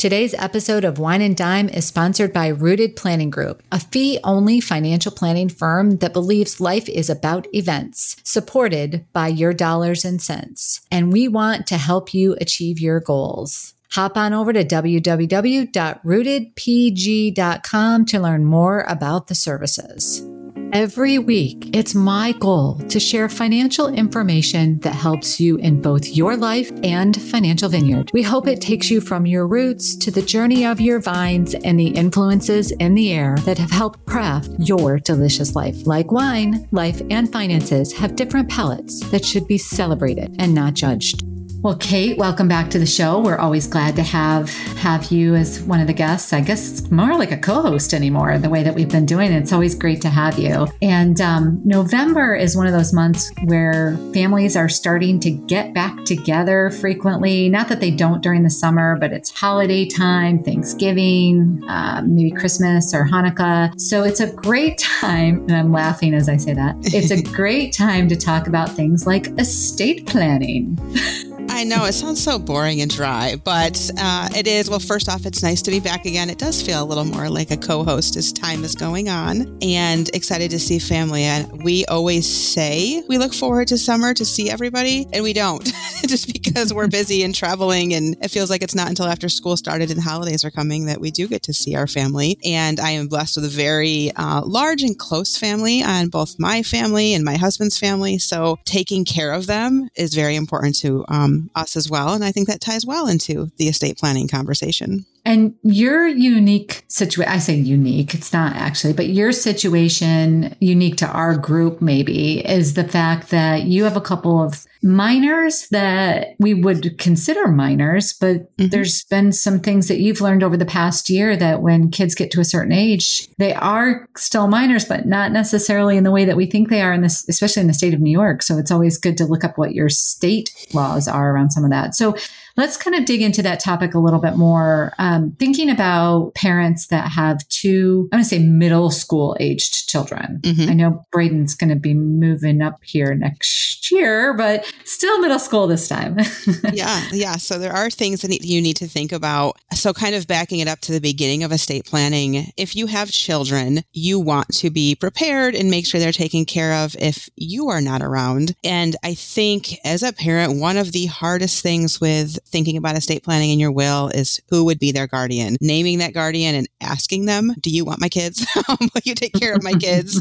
Today's episode of Wine and Dime is sponsored by Rooted Planning Group, a fee only financial planning firm that believes life is about events, supported by your dollars and cents. And we want to help you achieve your goals. Hop on over to www.rootedpg.com to learn more about the services. Every week, it's my goal to share financial information that helps you in both your life and Financial Vineyard. We hope it takes you from your roots to the journey of your vines and the influences in the air that have helped craft your delicious life. Like wine, life and finances have different palates that should be celebrated and not judged. Well, Kate, welcome back to the show. We're always glad to have have you as one of the guests. I guess it's more like a co-host anymore. The way that we've been doing it, it's always great to have you. And um, November is one of those months where families are starting to get back together frequently. Not that they don't during the summer, but it's holiday time, Thanksgiving, uh, maybe Christmas or Hanukkah. So it's a great time, and I'm laughing as I say that. It's a great time to talk about things like estate planning. I know it sounds so boring and dry, but uh, it is. Well, first off, it's nice to be back again. It does feel a little more like a co host as time is going on and excited to see family. And we always say we look forward to summer to see everybody, and we don't just because we're busy and traveling. And it feels like it's not until after school started and holidays are coming that we do get to see our family. And I am blessed with a very uh, large and close family on both my family and my husband's family. So taking care of them is very important to um, us as well. And I think that ties well into the estate planning conversation. And your unique situation, I say unique, it's not actually, but your situation, unique to our group maybe, is the fact that you have a couple of minors that we would consider minors, but mm-hmm. there's been some things that you've learned over the past year that when kids get to a certain age, they are still minors, but not necessarily in the way that we think they are in this, especially in the state of New York. So it's always good to look up what your state laws are around some of that. So let's kind of dig into that topic a little bit more. Um, thinking about parents that have two, I'm going to say middle school aged children. Mm-hmm. I know Braden's going to be moving up here next year, but still middle school this time. yeah. Yeah. So there are things that you need to think about. So, kind of backing it up to the beginning of estate planning, if you have children, you want to be prepared and make sure they're taken care of if you are not around. And I think as a parent, one of the hardest things with thinking about estate planning in your will is who would be their guardian. Naming that guardian and asking them, Do you want my kids? will you take care of my kids?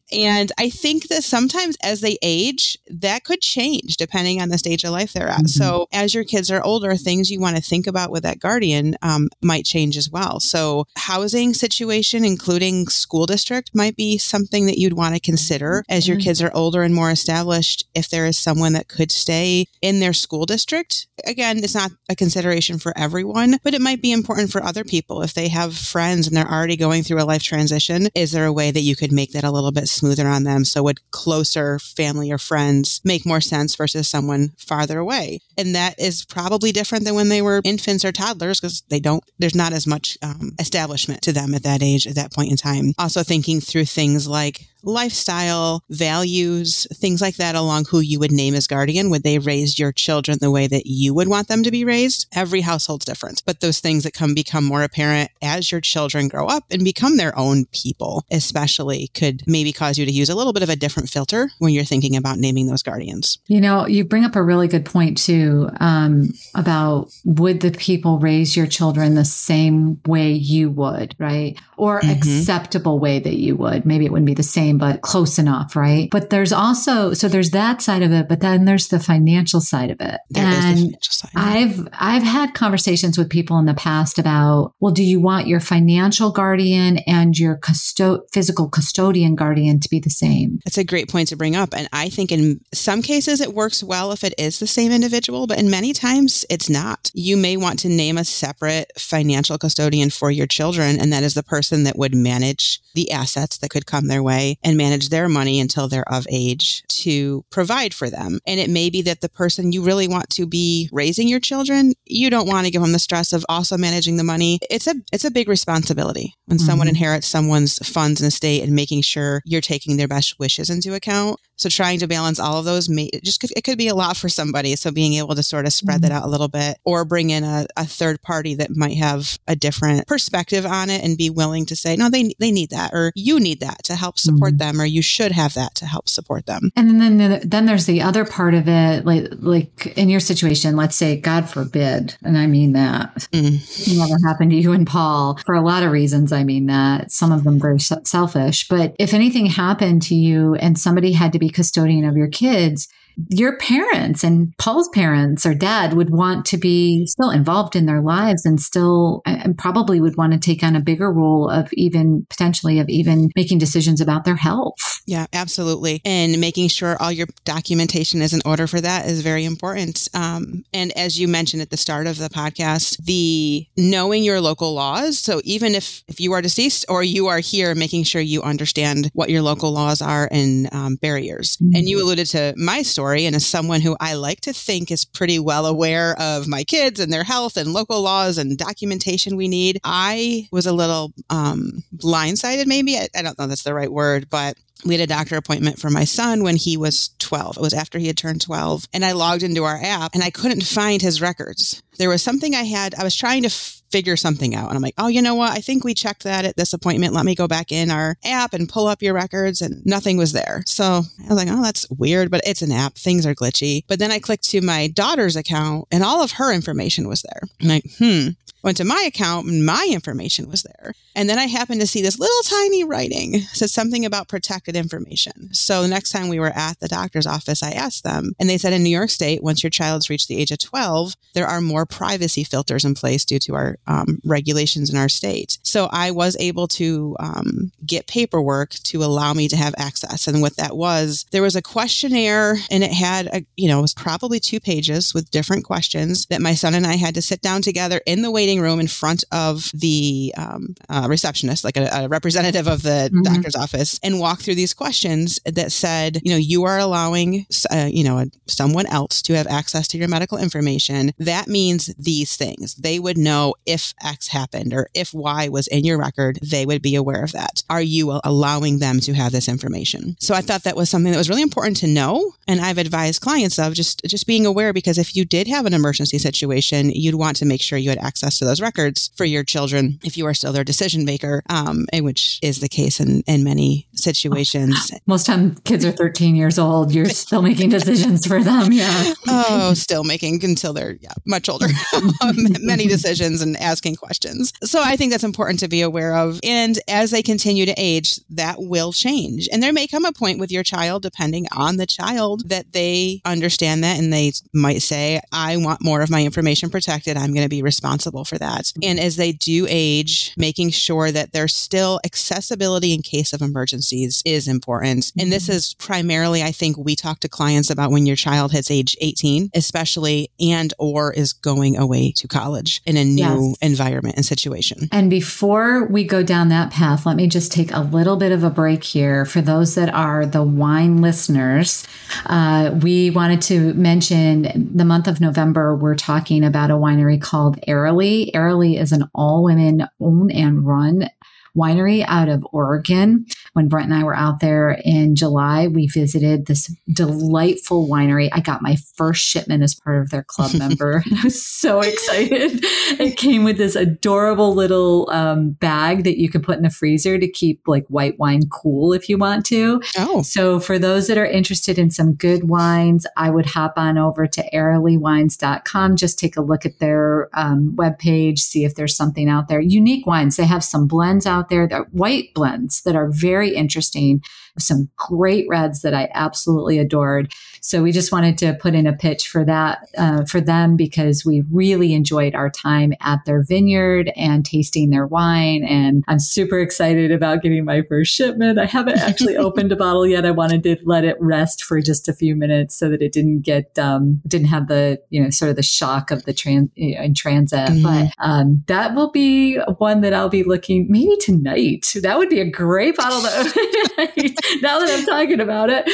and I think that sometimes as they age, that could change depending on the stage of life they're at. Mm-hmm. So as your kids are older, things you want to think about with that guardian um, might change as well. So housing situation, including school district, might be something that you'd want to consider as your mm-hmm. kids are older and more established. If there is someone that could stay in their school district, again, it's not a consideration for everyone, but it might be important for other people. If they have friends and they're already going through a life transition, is there a way that you could make that a little bit smoother on them? So would closer family or friends make more sense versus someone farther away? And that is probably different than when they were infants or toddlers because they don't, there's not as much um, establishment to them at that age, at that point in time. Also thinking through things like lifestyle, values, things like that along who you would name as guardian. Would they raise your children the way that you would want them to be raised? Every household's different, but those things that come become more apparent as your children grow up and become their own people, especially could maybe cause you to use a little bit of a different filter when you're thinking about naming those guardians. You know, you bring up a really good point too um, about would the people raise your children the same way you would, right? Or mm-hmm. acceptable way that you would. Maybe it wouldn't be the same, but close enough, right? But there's also so there's that side of it, but then there's the financial side of it. There and side. I've I've had conversations with people in the past about, well, do you want your financial guardian and your custo- physical custodian guardian to be the same? That's a great point to bring up. And I think in some cases it works well if it is the same individual, but in many times it's not. You may want to name a separate financial custodian for your children, and that is the person that would manage the assets that could come their way and manage their money until they're of age to provide for them. And it may be that the person you really want to be raising your children, you don't want to give them the stress of also managing the money. It's a it's a big responsibility when mm-hmm. someone inherits someone's funds and estate and making sure you're taking their best wishes into account. So trying to balance all of those may it just could, it could be a lot for somebody. So being able to sort of spread mm-hmm. that out a little bit or bring in a, a third party that might have a different perspective on it and be willing to say, no, they they need that or you need that to help support mm-hmm. them or you should have that to help support them. And then then there's the other part of it like like in your situation, let's say God forbid, and I mean that. Mm. Never happened to you and Paul for a lot of reasons. I mean that. Some of them very selfish, but if anything happened to you and somebody had to be custodian of your kids, your parents and Paul's parents or dad would want to be still involved in their lives and still and probably would want to take on a bigger role of even potentially of even making decisions about their health. Yeah, absolutely. And making sure all your documentation is in order for that is very important. Um, and as you mentioned at the start of the podcast, the knowing your local laws. So even if, if you are deceased or you are here, making sure you understand what your local laws are and um, barriers. Mm-hmm. And you alluded to my story. And as someone who I like to think is pretty well aware of my kids and their health and local laws and documentation we need, I was a little um, blindsided, maybe. I, I don't know that's the right word, but we had a doctor appointment for my son when he was 12. It was after he had turned 12. And I logged into our app and I couldn't find his records. There was something I had, I was trying to f- figure something out. And I'm like, oh, you know what? I think we checked that at this appointment. Let me go back in our app and pull up your records. And nothing was there. So I was like, oh, that's weird, but it's an app. Things are glitchy. But then I clicked to my daughter's account and all of her information was there. I'm like, hmm, went to my account and my information was there. And then I happened to see this little tiny writing said something about protected information. So the next time we were at the doctor's office, I asked them and they said in New York state, once your child's reached the age of 12, there are more privacy filters in place due to our um, regulations in our state. So I was able to um, get paperwork to allow me to have access. And what that was, there was a questionnaire and it had, a, you know, it was probably two pages with different questions that my son and I had to sit down together in the waiting room in front of the um, uh, receptionist, like a, a, representative of the mm-hmm. doctor's office, and walk through these questions that said, you know, you are allowing, uh, you know, someone else to have access to your medical information. That means these things. They would know if X happened or if Y was in your record, they would be aware of that. Are you allowing them to have this information? So I thought that was something that was really important to know. And I've advised clients of just, just being aware because if you did have an emergency situation, you'd want to make sure you had access to those records for your children if you are still their decision maker, um, which is the case in, in many situations. Most time kids are 13 years old. You're still making decisions for them. Yeah. Oh, still making until they're yeah, much older. many decisions and asking questions. So I think that's important to be aware of. And as they continue to age, that will change. And there may come a point with your child, depending on the child, that they understand that and they might say, I want more of my information protected. I'm going to be responsible for for that. And as they do age, making sure that there's still accessibility in case of emergencies is important. And this mm-hmm. is primarily, I think, we talk to clients about when your child hits age 18, especially and or is going away to college in a new yes. environment and situation. And before we go down that path, let me just take a little bit of a break here for those that are the wine listeners. Uh, we wanted to mention the month of November, we're talking about a winery called Airlie. Airlie is an all women own and run winery out of Oregon. When Brent and I were out there in July, we visited this delightful winery. I got my first shipment as part of their club member. I was so excited. It came with this adorable little um, bag that you can put in the freezer to keep like white wine cool if you want to. Oh. So for those that are interested in some good wines, I would hop on over to airlywines.com. Just take a look at their um, webpage, see if there's something out there. Unique wines. They have some blends out there that white blends that are very interesting some great reds that I absolutely adored. So we just wanted to put in a pitch for that uh, for them because we really enjoyed our time at their vineyard and tasting their wine. And I'm super excited about getting my first shipment. I haven't actually opened a bottle yet. I wanted to let it rest for just a few minutes so that it didn't get um, didn't have the you know sort of the shock of the trans you know, in transit. Mm-hmm. But um, that will be one that I'll be looking maybe tonight. That would be a great bottle. To, now that I'm talking about it.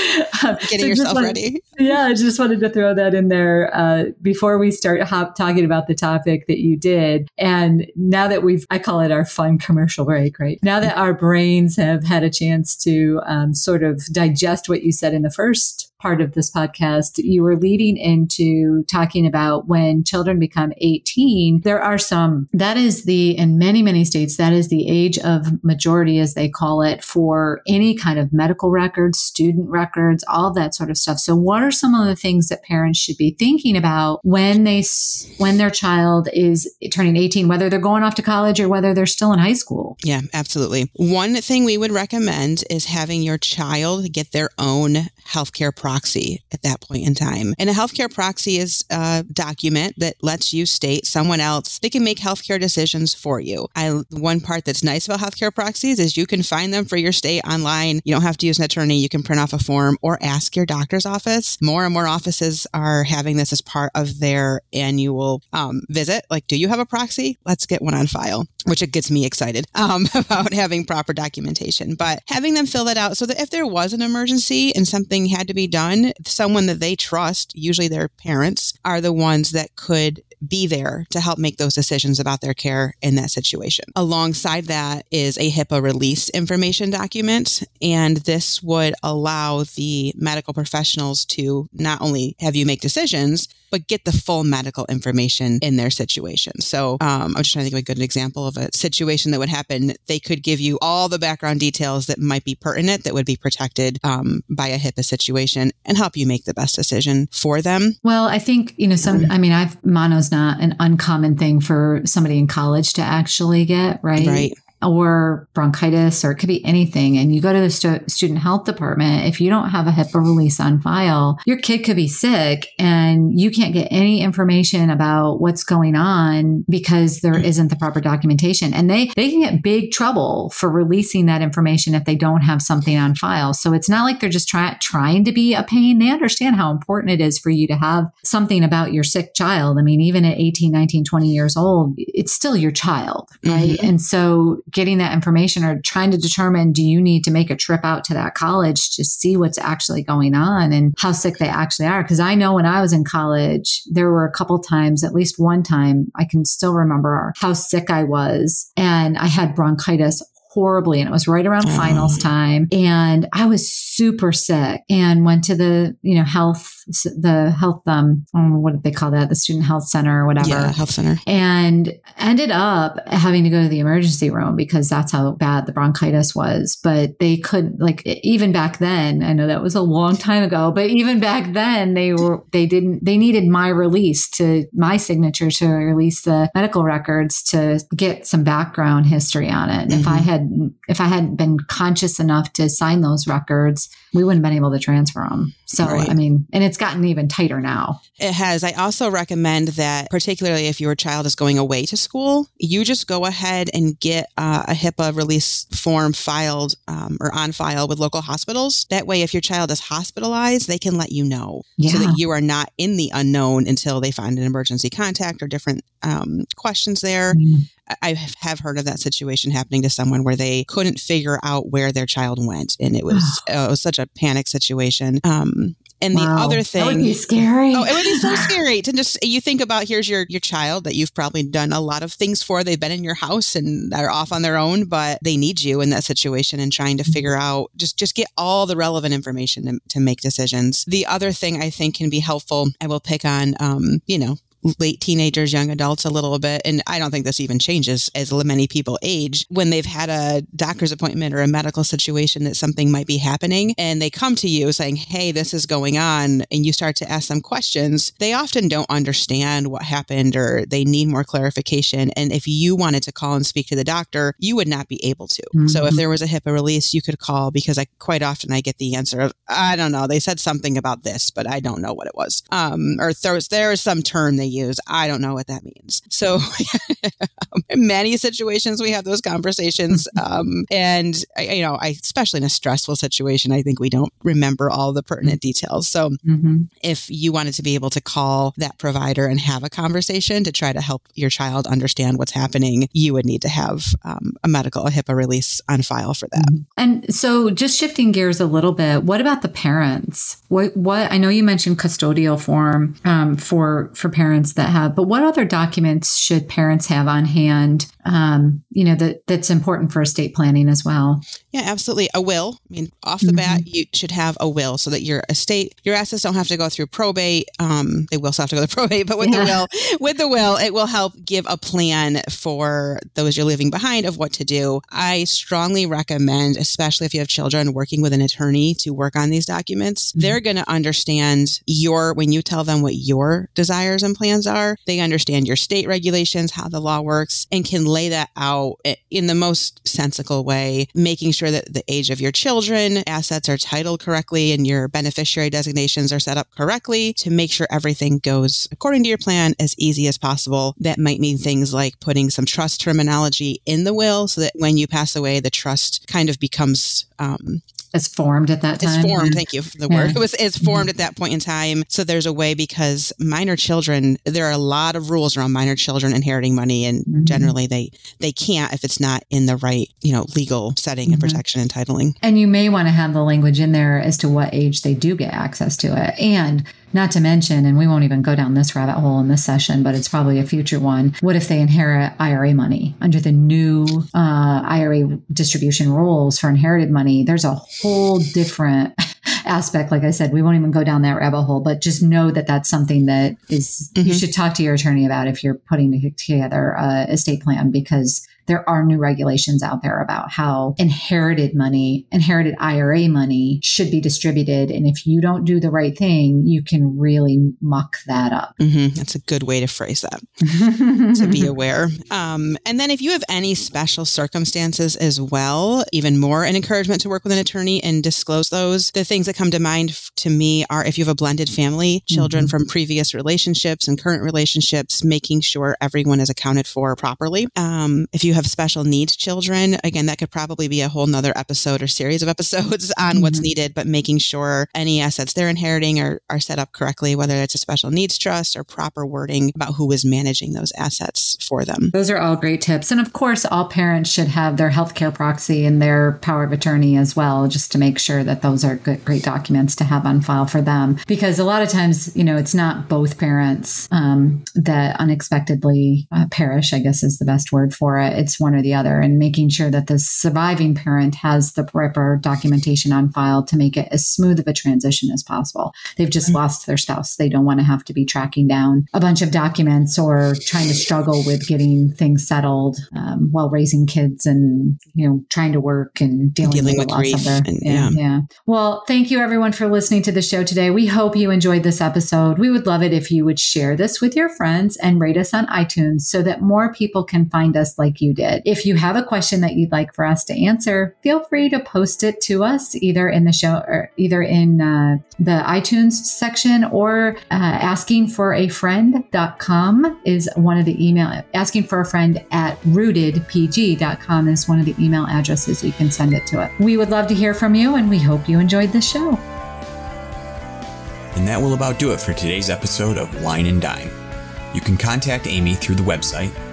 Um, Getting so yourself wanted, ready. Yeah, I just wanted to throw that in there uh, before we start hop, talking about the topic that you did. And now that we've, I call it our fun commercial break, right? Now that our brains have had a chance to um, sort of digest what you said in the first part of this podcast, you were leading into talking about when children become 18, there are some, that is the, in many, many states, that is the age of majority, as they call it, for any kind of medical records, student records, all that sort of stuff. So what are some of the things that parents should be thinking about when they, when their child is turning 18, whether they're going off to college or whether they're still in high school? Yeah, absolutely. One thing we would recommend is having your child get their own healthcare proxy at that point in time. And a healthcare proxy is a document that lets you state someone else, they can make healthcare decisions for you. I, one part that's nice about healthcare proxies is you can find them for your state online. You don't have to use an attorney. You can print off a form or ask your doctor's office. More and more offices are having this as part of their annual um, visit. Like, do you have a proxy? Let's get one on file which it gets me excited um, about having proper documentation. But having them fill that out so that if there was an emergency and something had to be done, someone that they trust, usually their parents, are the ones that could be there to help make those decisions about their care in that situation. Alongside that is a HIPAA release information document. And this would allow the medical professionals to not only have you make decisions, but get the full medical information in their situation. So um, I'm just trying to think of a good example of a situation that would happen. They could give you all the background details that might be pertinent, that would be protected um, by a HIPAA situation, and help you make the best decision for them. Well, I think you know some. I mean, I've mono's not an uncommon thing for somebody in college to actually get, right? Right or bronchitis, or it could be anything. And you go to the stu- student health department. If you don't have a HIPAA release on file, your kid could be sick and you can't get any information about what's going on because there isn't the proper documentation. And they, they can get big trouble for releasing that information if they don't have something on file. So it's not like they're just try- trying to be a pain. They understand how important it is for you to have something about your sick child. I mean, even at 18, 19, 20 years old, it's still your child, right? Mm-hmm. And so getting that information or trying to determine do you need to make a trip out to that college to see what's actually going on and how sick they actually are? Because i know when i was in college there were a couple times at least one time i can still remember how sick i was. And i had bronchitis horribly and it was right around oh. finals time and i was super sick and went to the you know health the health um what did they call that the student health center or whatever yeah health center and ended up having to go to the emergency room because that's how bad the bronchitis was but they couldn't like even back then i know that was a long time ago but even back then they were they didn't they needed my release to my signature to release the medical records to get some background history on it and mm-hmm. if i mm-hmm. had had if I hadn't been conscious enough to sign those records, we wouldn't have been able to transfer them. So right. I mean, and it's gotten even tighter now. It has. I also recommend that, particularly if your child is going away to school, you just go ahead and get uh, a HIPAA release form filed um, or on file with local hospitals. That way, if your child is hospitalized, they can let you know yeah. so that you are not in the unknown until they find an emergency contact or different um, questions there. Mm. I have heard of that situation happening to someone where they couldn't figure out where their child went, and it was it was such a panic situation. Um, And wow. the other thing, that would be scary. Oh, it would be so scary to just you think about here's your your child that you've probably done a lot of things for. They've been in your house and they're off on their own, but they need you in that situation and trying to mm-hmm. figure out just just get all the relevant information to, to make decisions. The other thing I think can be helpful, I will pick on, um, you know, late teenagers, young adults a little bit. And I don't think this even changes as many people age when they've had a doctor's appointment or a medical situation that something might be happening and they come to you saying, Hey, this is going on. And you start to ask them questions. They often don't understand what happened or they need more clarification. And if you wanted to call and speak to the doctor, you would not be able to. Mm-hmm. So if mm-hmm. there was a HIPAA release, you could call because I quite often I get the answer of, I don't know. They said something about this, but I don't know what it was. Um, or there was, there was some term they use. I don't know what that means. So, in many situations, we have those conversations. Um, and, you know, I, especially in a stressful situation, I think we don't remember all the pertinent details. So, mm-hmm. if you wanted to be able to call that provider and have a conversation to try to help your child understand what's happening, you would need to have um, a medical a HIPAA release on file for that. Mm-hmm. And so, just shifting gears a little bit, what about the parents? What, what I know you mentioned custodial form um, for for parents that have, but what other documents should parents have on hand um, you know, that that's important for estate planning as well. Yeah, absolutely. A will. I mean, off the mm-hmm. bat, you should have a will so that your estate, your assets don't have to go through probate. Um, they will still have to go through probate, but with yeah. the will, with the will, it will help give a plan for those you're leaving behind of what to do. I strongly recommend, especially if you have children, working with an attorney to work on these documents. Mm-hmm. They're going to understand your when you tell them what your desires and plans are. They understand your state regulations, how the law works, and can lay that out in the most sensical way, making sure that the age of your children, assets are titled correctly, and your beneficiary designations are set up correctly to make sure everything goes according to your plan as easy as possible. That might mean things like putting some trust terminology in the will so that when you pass away, the trust kind of becomes um, it's formed at that time. It's formed. Thank you for the word. It was it's formed mm-hmm. at that point in time. So there's a way because minor children, there are a lot of rules around minor children inheriting money, and mm-hmm. generally they they can't if it's not in the right you know legal setting mm-hmm. and protection and titling. And you may want to have the language in there as to what age they do get access to it, and not to mention, and we won't even go down this rabbit hole in this session, but it's probably a future one. What if they inherit IRA money under the new uh, IRA distribution rules for inherited money? There's a whole different aspect. Like I said, we won't even go down that rabbit hole, but just know that that's something that is, mm-hmm. you should talk to your attorney about if you're putting together a estate plan because there are new regulations out there about how inherited money, inherited IRA money should be distributed. And if you don't do the right thing, you can really muck that up. Mm-hmm. That's a good way to phrase that, to be aware. Um, and then if you have any special circumstances as well, even more an encouragement to work with an attorney and disclose those. The things that come to mind to me are if you have a blended family, children mm-hmm. from previous relationships and current relationships, making sure everyone is accounted for properly. Um, if you have have special needs children, again, that could probably be a whole nother episode or series of episodes on mm-hmm. what's needed, but making sure any assets they're inheriting are, are set up correctly, whether it's a special needs trust or proper wording about who is managing those assets for them. Those are all great tips. And of course, all parents should have their healthcare proxy and their power of attorney as well, just to make sure that those are good, great documents to have on file for them. Because a lot of times, you know, it's not both parents um, that unexpectedly uh, perish, I guess is the best word for it. It's one or the other and making sure that the surviving parent has the proper documentation on file to make it as smooth of a transition as possible. They've just mm-hmm. lost their spouse. They don't want to have to be tracking down a bunch of documents or trying to struggle with getting things settled um, while raising kids and, you know, trying to work and dealing, dealing with, with of their, and, yeah, yeah. yeah. Well, thank you everyone for listening to the show today. We hope you enjoyed this episode. We would love it if you would share this with your friends and rate us on iTunes so that more people can find us like you did. If you have a question that you'd like for us to answer, feel free to post it to us either in the show or either in uh, the iTunes section or uh, asking for a friend.com is one of the email asking for a friend at rootedpg.com is one of the email addresses you can send it to. We would love to hear from you and we hope you enjoyed the show. And that will about do it for today's episode of Wine and Dime. You can contact Amy through the website